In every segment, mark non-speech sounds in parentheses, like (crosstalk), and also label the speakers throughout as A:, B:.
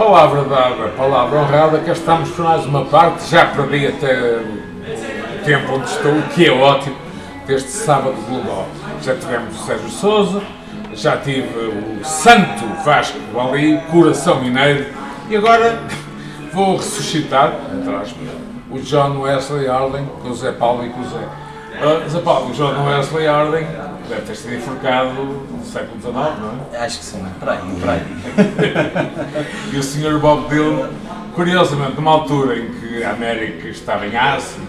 A: Palavra dada, palavra honrada, cá estamos por mais uma parte, já perdi até o tempo onde estou, o que é ótimo, deste sábado global. Já tivemos o Sérgio Souza, já tive o Santo Vasco ali, Coração Mineiro, e agora vou ressuscitar, entre aspas, o John Wesley Arlen com o Zé Paulo e com o Zé. Uh, Zé Paulo, o John Wesley Arlen deve ter sido enforcado no século XIX, não é?
B: Acho que sim, para aí, para aí.
A: e o Sr. Bob Dylan, curiosamente, numa altura em que a América estava em ácido,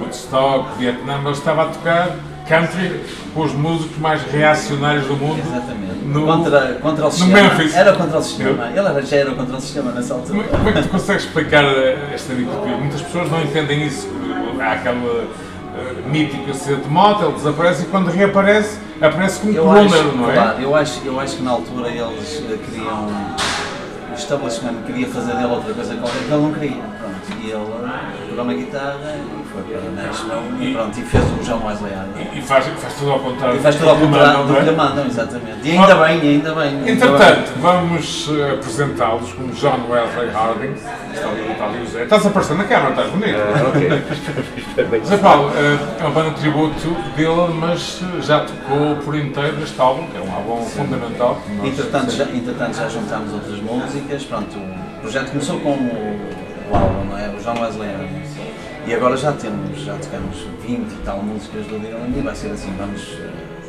A: Woodstock, Vietnã, ele estava a tocar country com os músicos mais reacionários do mundo.
B: Exatamente.
A: No,
B: contra, contra o sistema.
A: Memphis.
B: Era contra o sistema. Ele era, já era contra o sistema nessa altura.
A: Como é que tu consegues explicar esta ditopia? Muitas pessoas não entendem isso. Há aquela mítica cena de moto, ele desaparece e quando reaparece, aparece como
B: Eu acho,
A: não é?
B: claro, eu acho, eu acho que na altura eles eh, queriam. O estabelecimento queria fazer dele outra coisa qualquer que ele não queria. Pronto. E ele pegou na guitarra e foi para Nashville e, pronto, e fez o João Wesley Arden.
A: E faz, faz tudo ao contrário.
B: E faz tudo ao
A: do que
B: contrário do
A: não é?
B: que lhe mandam, exatamente. E ainda bem, ainda bem. ainda
A: Entretanto, vamos eh, apresentá-los como John Wesley Harding. Está ali, está ali o Zé. Estás a aparecer na câmara, estás bonito.
C: Ah, ok. (laughs)
A: Zé Paulo, eh, é uma banda de tributo dele, mas eh, já tocou por inteiro este álbum, que é um álbum fundamental. que nós-
B: Entretanto já, entretanto, já juntámos outras músicas. Pronto, o projeto começou com o, o álbum, não é? O João Wesley Arden. E agora já temos, já tocamos 20 e tal músicas do Dylan e vai ser assim, vamos,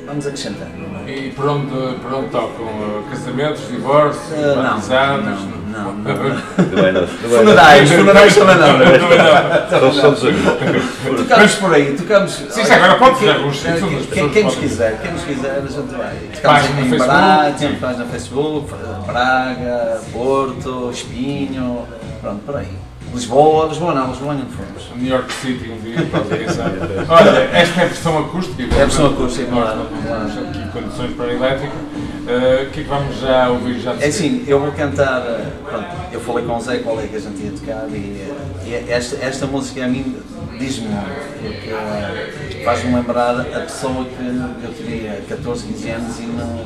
B: vamos acrescentando, não é?
A: E por onde, por onde tocam? eh, Casamentos, divórcios,
B: não,
A: batizados?
B: não, não, não. (laughs)
C: É é
B: Funerais, funerais também não.
C: Só somos amigos.
B: Tocamos por aí, tocamos.
A: Sim, sim, agora pode
B: quem,
A: alguns sítios
B: quem, quem nos quiser, quem nos quiser, a gente vai. Tocamos em Braga, temos página no Facebook, Braga, Porto, Espinho, pronto, por aí. Lisboa, Lisboa não, Lisboa não fomos.
A: New York City um dia, (laughs) organização. Olha, esta é a versão acústica.
B: É a versão acústica, claro,
A: aqui condições para a elétrica. Eh, O que é que vamos já ouvir já
B: É assim, eu vou cantar, eh, pronto, eu falei com o Zé qual é que a gente ia tocar e, eh, e esta, esta música a mim diz-me muito, porque faz-me lembrar a pessoa que eu teria 14, 15 anos e não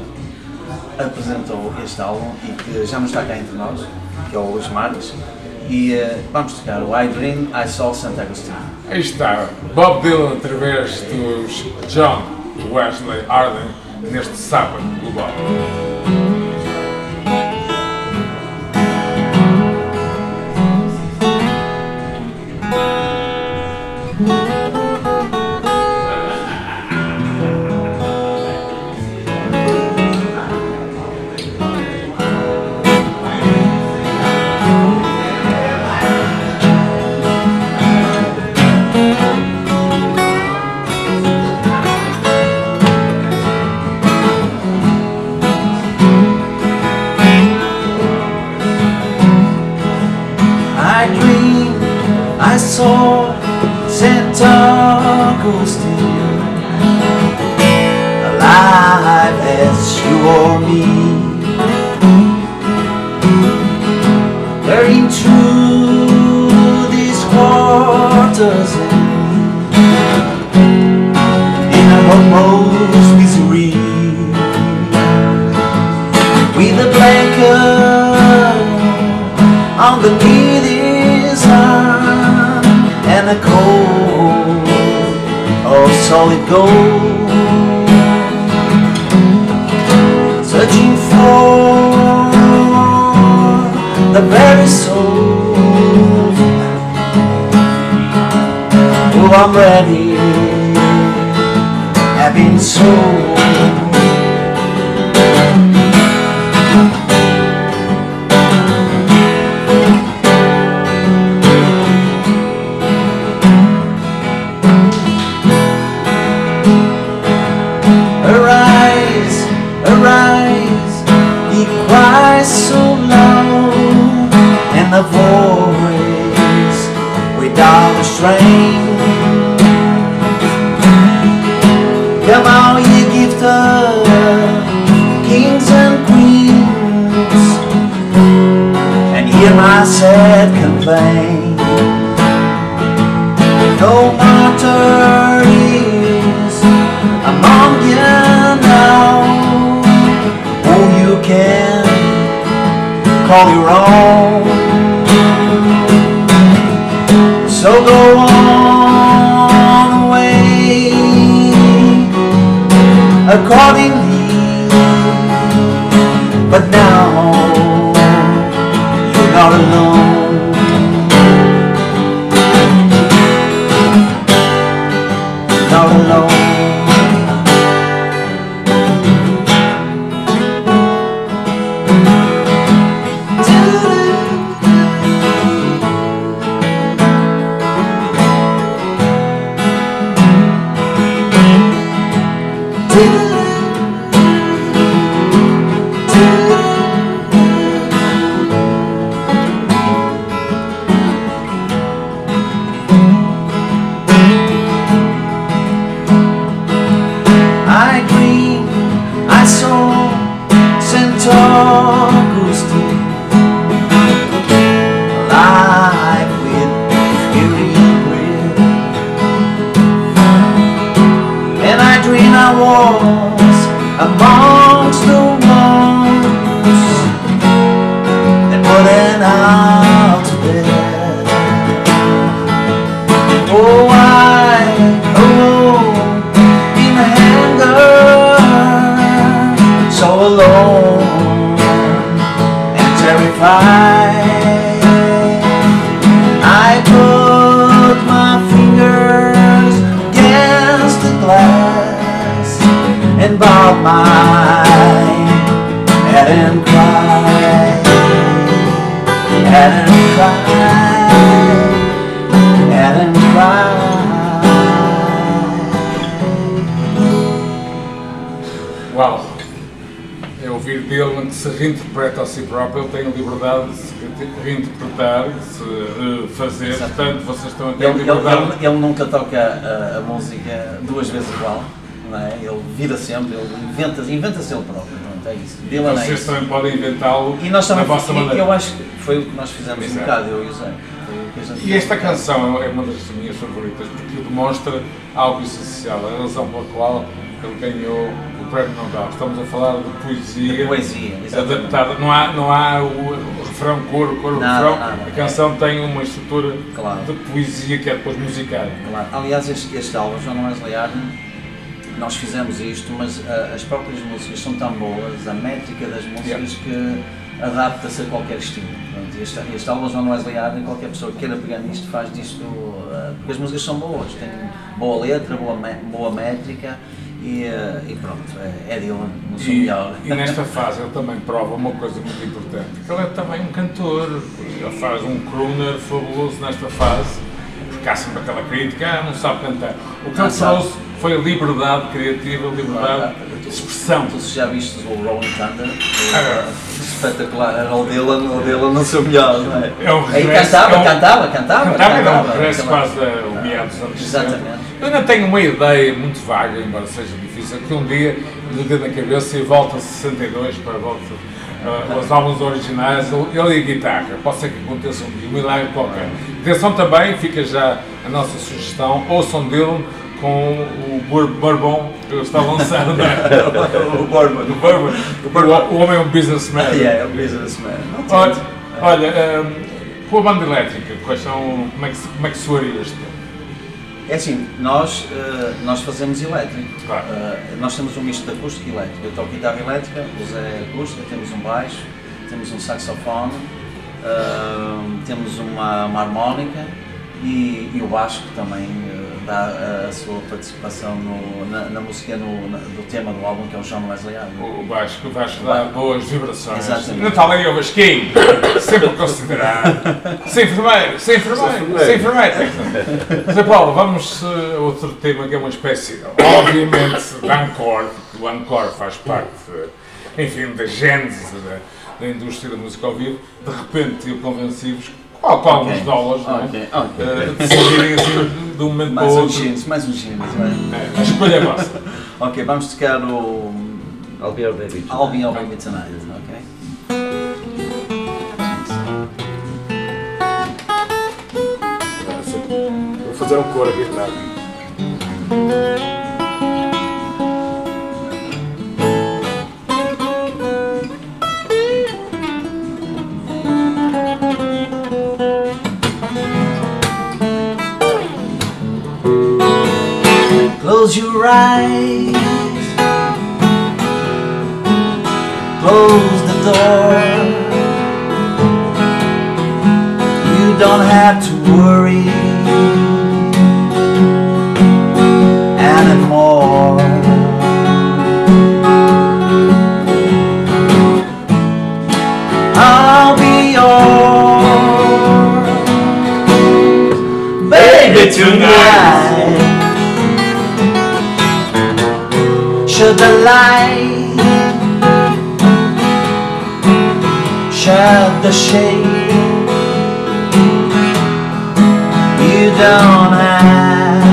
B: apresentou este álbum e que já não está cá entre nós, que é o Luís Marques, e eh, vamos tocar o I Dream I Saw Santa Agostinho.
A: Aí está, Bob Dylan através dos John Wesley Arden neste sábado global.
B: to you. Alive as you or me. Very true these quarters of solid gold searching for the very soul. Oh I'm ready Arise, arise, he cries so loud, and the voice without restraint. Come out, ye gifted kings and queens, and hear my sad complaint. Call you wrong. So go on away accordingly. But now and.
A: Uau! É ouvir que se reinterpreta a si próprio, ele tem a liberdade de se reinterpretar, de se refazer,
B: Exato.
A: portanto vocês estão a ter
B: Ele,
A: a
B: ele-
A: liberdade.
B: ele- ele nunca toca a, a música duas vezes igual, não é? Ele vira sempre, ele inventa, inventa-se ele próprio, pronto, é isso. É
A: Vocês
B: isso.
A: também podem inventá-lo na vossa maneira.
B: eu acho que foi o que nós fizemos um
A: Exato.
B: bocado, eu e o Zé.
A: E esta canção é uma das minhas favoritas porque demonstra algo essencial, a razão pela qual ele ganhou o Prémio Nobel. Estamos a falar de poesia,
B: De poesia,
A: adaptada, não há, não há o, refrão, coro, coro,
B: Nada,
A: refrão.
B: nada.
A: A canção tem uma estrutura
B: Claro.
A: de poesia que é depois musicada.
B: Claro. Aliás, este, este álbum, João Wesley Arden, nós fizemos isto, mas ah, as próprias músicas são tão boas, a métrica das músicas, que adapta-se a qualquer estilo. Portanto, este, este álbum, João Wesley Arden, qualquer pessoa que queira pegar nisto faz disto, ah, porque as músicas são boas, têm boa letra, boa, boa métrica e, ah, e pronto, é, é Dylan,
A: E,
B: melhor.
A: e nesta fase ele também prova uma coisa muito importante, que ele é também um cantor, ele faz um crooner fabuloso nesta fase, porque há sempre aquela crítica, ah, não sabe cantar. O que
B: Não
A: ele
B: sabe.
A: trouxe foi a liberdade criativa, a liberdade de expressão.
B: Tu já viste o Rolling Thunder?
A: Ah.
B: Espetacular, era o Dylan, o Dylan no seu melhor, não é?
A: É um
B: Aí
A: regresso,
B: cantava,
A: é um-
B: cantava, cantava,
A: Cantava, não,
B: cantava,
A: parece
B: aquela-
A: quase ao meados dos anos 60.
B: Exatamente.
A: Eu ainda tenho uma ideia muito vaga, embora seja difícil, que um dia lhe dê na cabeça e volta a 62 para volta uh, os álbuns originais, ele e a guitarra. Pode ser que aconteça um dia, um milagre qualquer. Atenção também, fica já a nossa sugestão, ouçam Dylan com o Bourbon que ele está lançando, não é? (laughs)
B: o Bourbon.
A: O Bourbon. O, o homem é um businessman.
B: Yeah, é o businessman.
A: Olha, olha hum, com a banda elétrica, quais são, como, é que, como é que soaria este tema?
B: É assim, nós, eh, nós fazemos elétrico.
A: Claro.
B: Eh, nós temos um misto de acústica e elétrica. Eu toco guitarra elétrica, o Zé é acústica, temos um baixo, temos um saxofone, eh, temos uma, uma harmónica e, e o Vasco também eh, dá a, sua participação no- na, na música no, na- do tema do álbum que é o John Wesley Arden.
A: O Vasco, o Vasco dá boas vibrações.
B: Exatamente.
A: Não está ali o Vasquinho, sempre considerado. Sem enfermeiro, sem enfermeiro, sem enfermeiro. Zé Paulo, vamos a outro tema que é uma espécie, obviamente, de encore, porque o encore faz parte, enfim, da gênese da, da indústria da música ao vivo. De repente, eu convenci-vos, com, com alguns
B: Ok.
A: dólares, não é?
B: Ok, ok.
A: Eh, decidirem assim um momento para
B: Mais
A: o
B: um
A: outro.
B: jeans, mais um jeans. não
A: É, a escolha é vossa.
B: é? (laughs) Ok, vamos tocar o
C: I'll be your baby.
B: I'll Be Your Baby Tonight, ok?
A: Vou fazer um coro aqui atrás.
B: Close your eyes. Close the door. You don't have to worry the shade? You don't have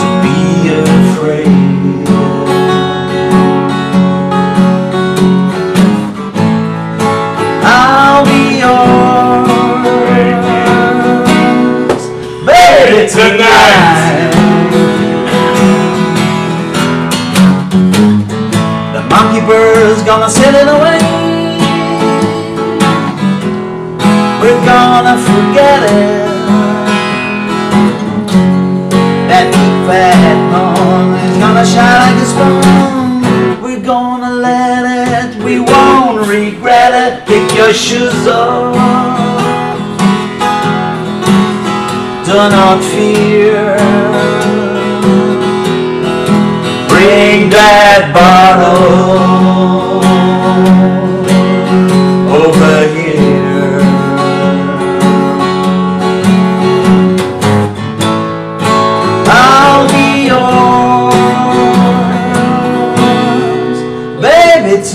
B: to be afraid. I'll be yours, baby, tonight. The monkey bird's gonna sail it away. We're gonna forget it. That big fat moon is gonna shine like a spoon. We're gonna let it, we won't regret it. Pick your shoes off. Do not fear. Bring that bottle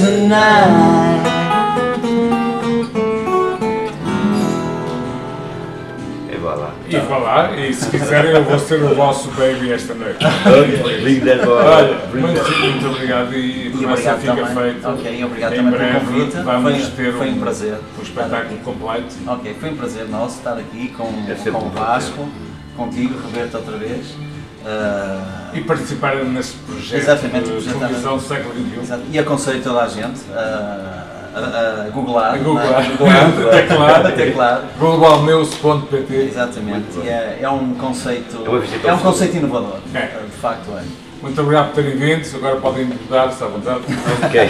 B: tonight.
C: E vá lá.
A: E lá, e se quiserem eu vou ser o vosso baby esta noite. (laughs)
C: Bring that
A: Olha,
C: boy.
A: muito, obrigado e
B: E obrigado
A: fica
B: também.
A: feito.
B: Ok, obrigado
A: Em
B: também
A: breve
B: pelo convite.
A: vamos
B: foi,
A: ter
B: foi um
A: um-
B: prazer.
A: Um espetáculo completo.
B: Ok, foi um prazer nosso estar aqui com,
C: É
B: com
C: um
B: o Vasco, contigo, Roberto, outra vez. Ah,
A: E participar nesse projeto
B: Exatamente,
A: de televisão do século XXI.
B: exato. e aconselho toda a gente a, a, a googlar,
A: A googlar.
B: é? Googlar,
A: Teclar.
B: a (laughs) teclar. (laughs)
A: globalnews.pt
B: Exatamente, e é, é um conceito,
C: visitar
B: é um conceito inovador,
A: É.
B: de facto é.
A: Muito obrigado por terem vindo, agora podem mudar-se à vontade. (laughs)
C: Ok.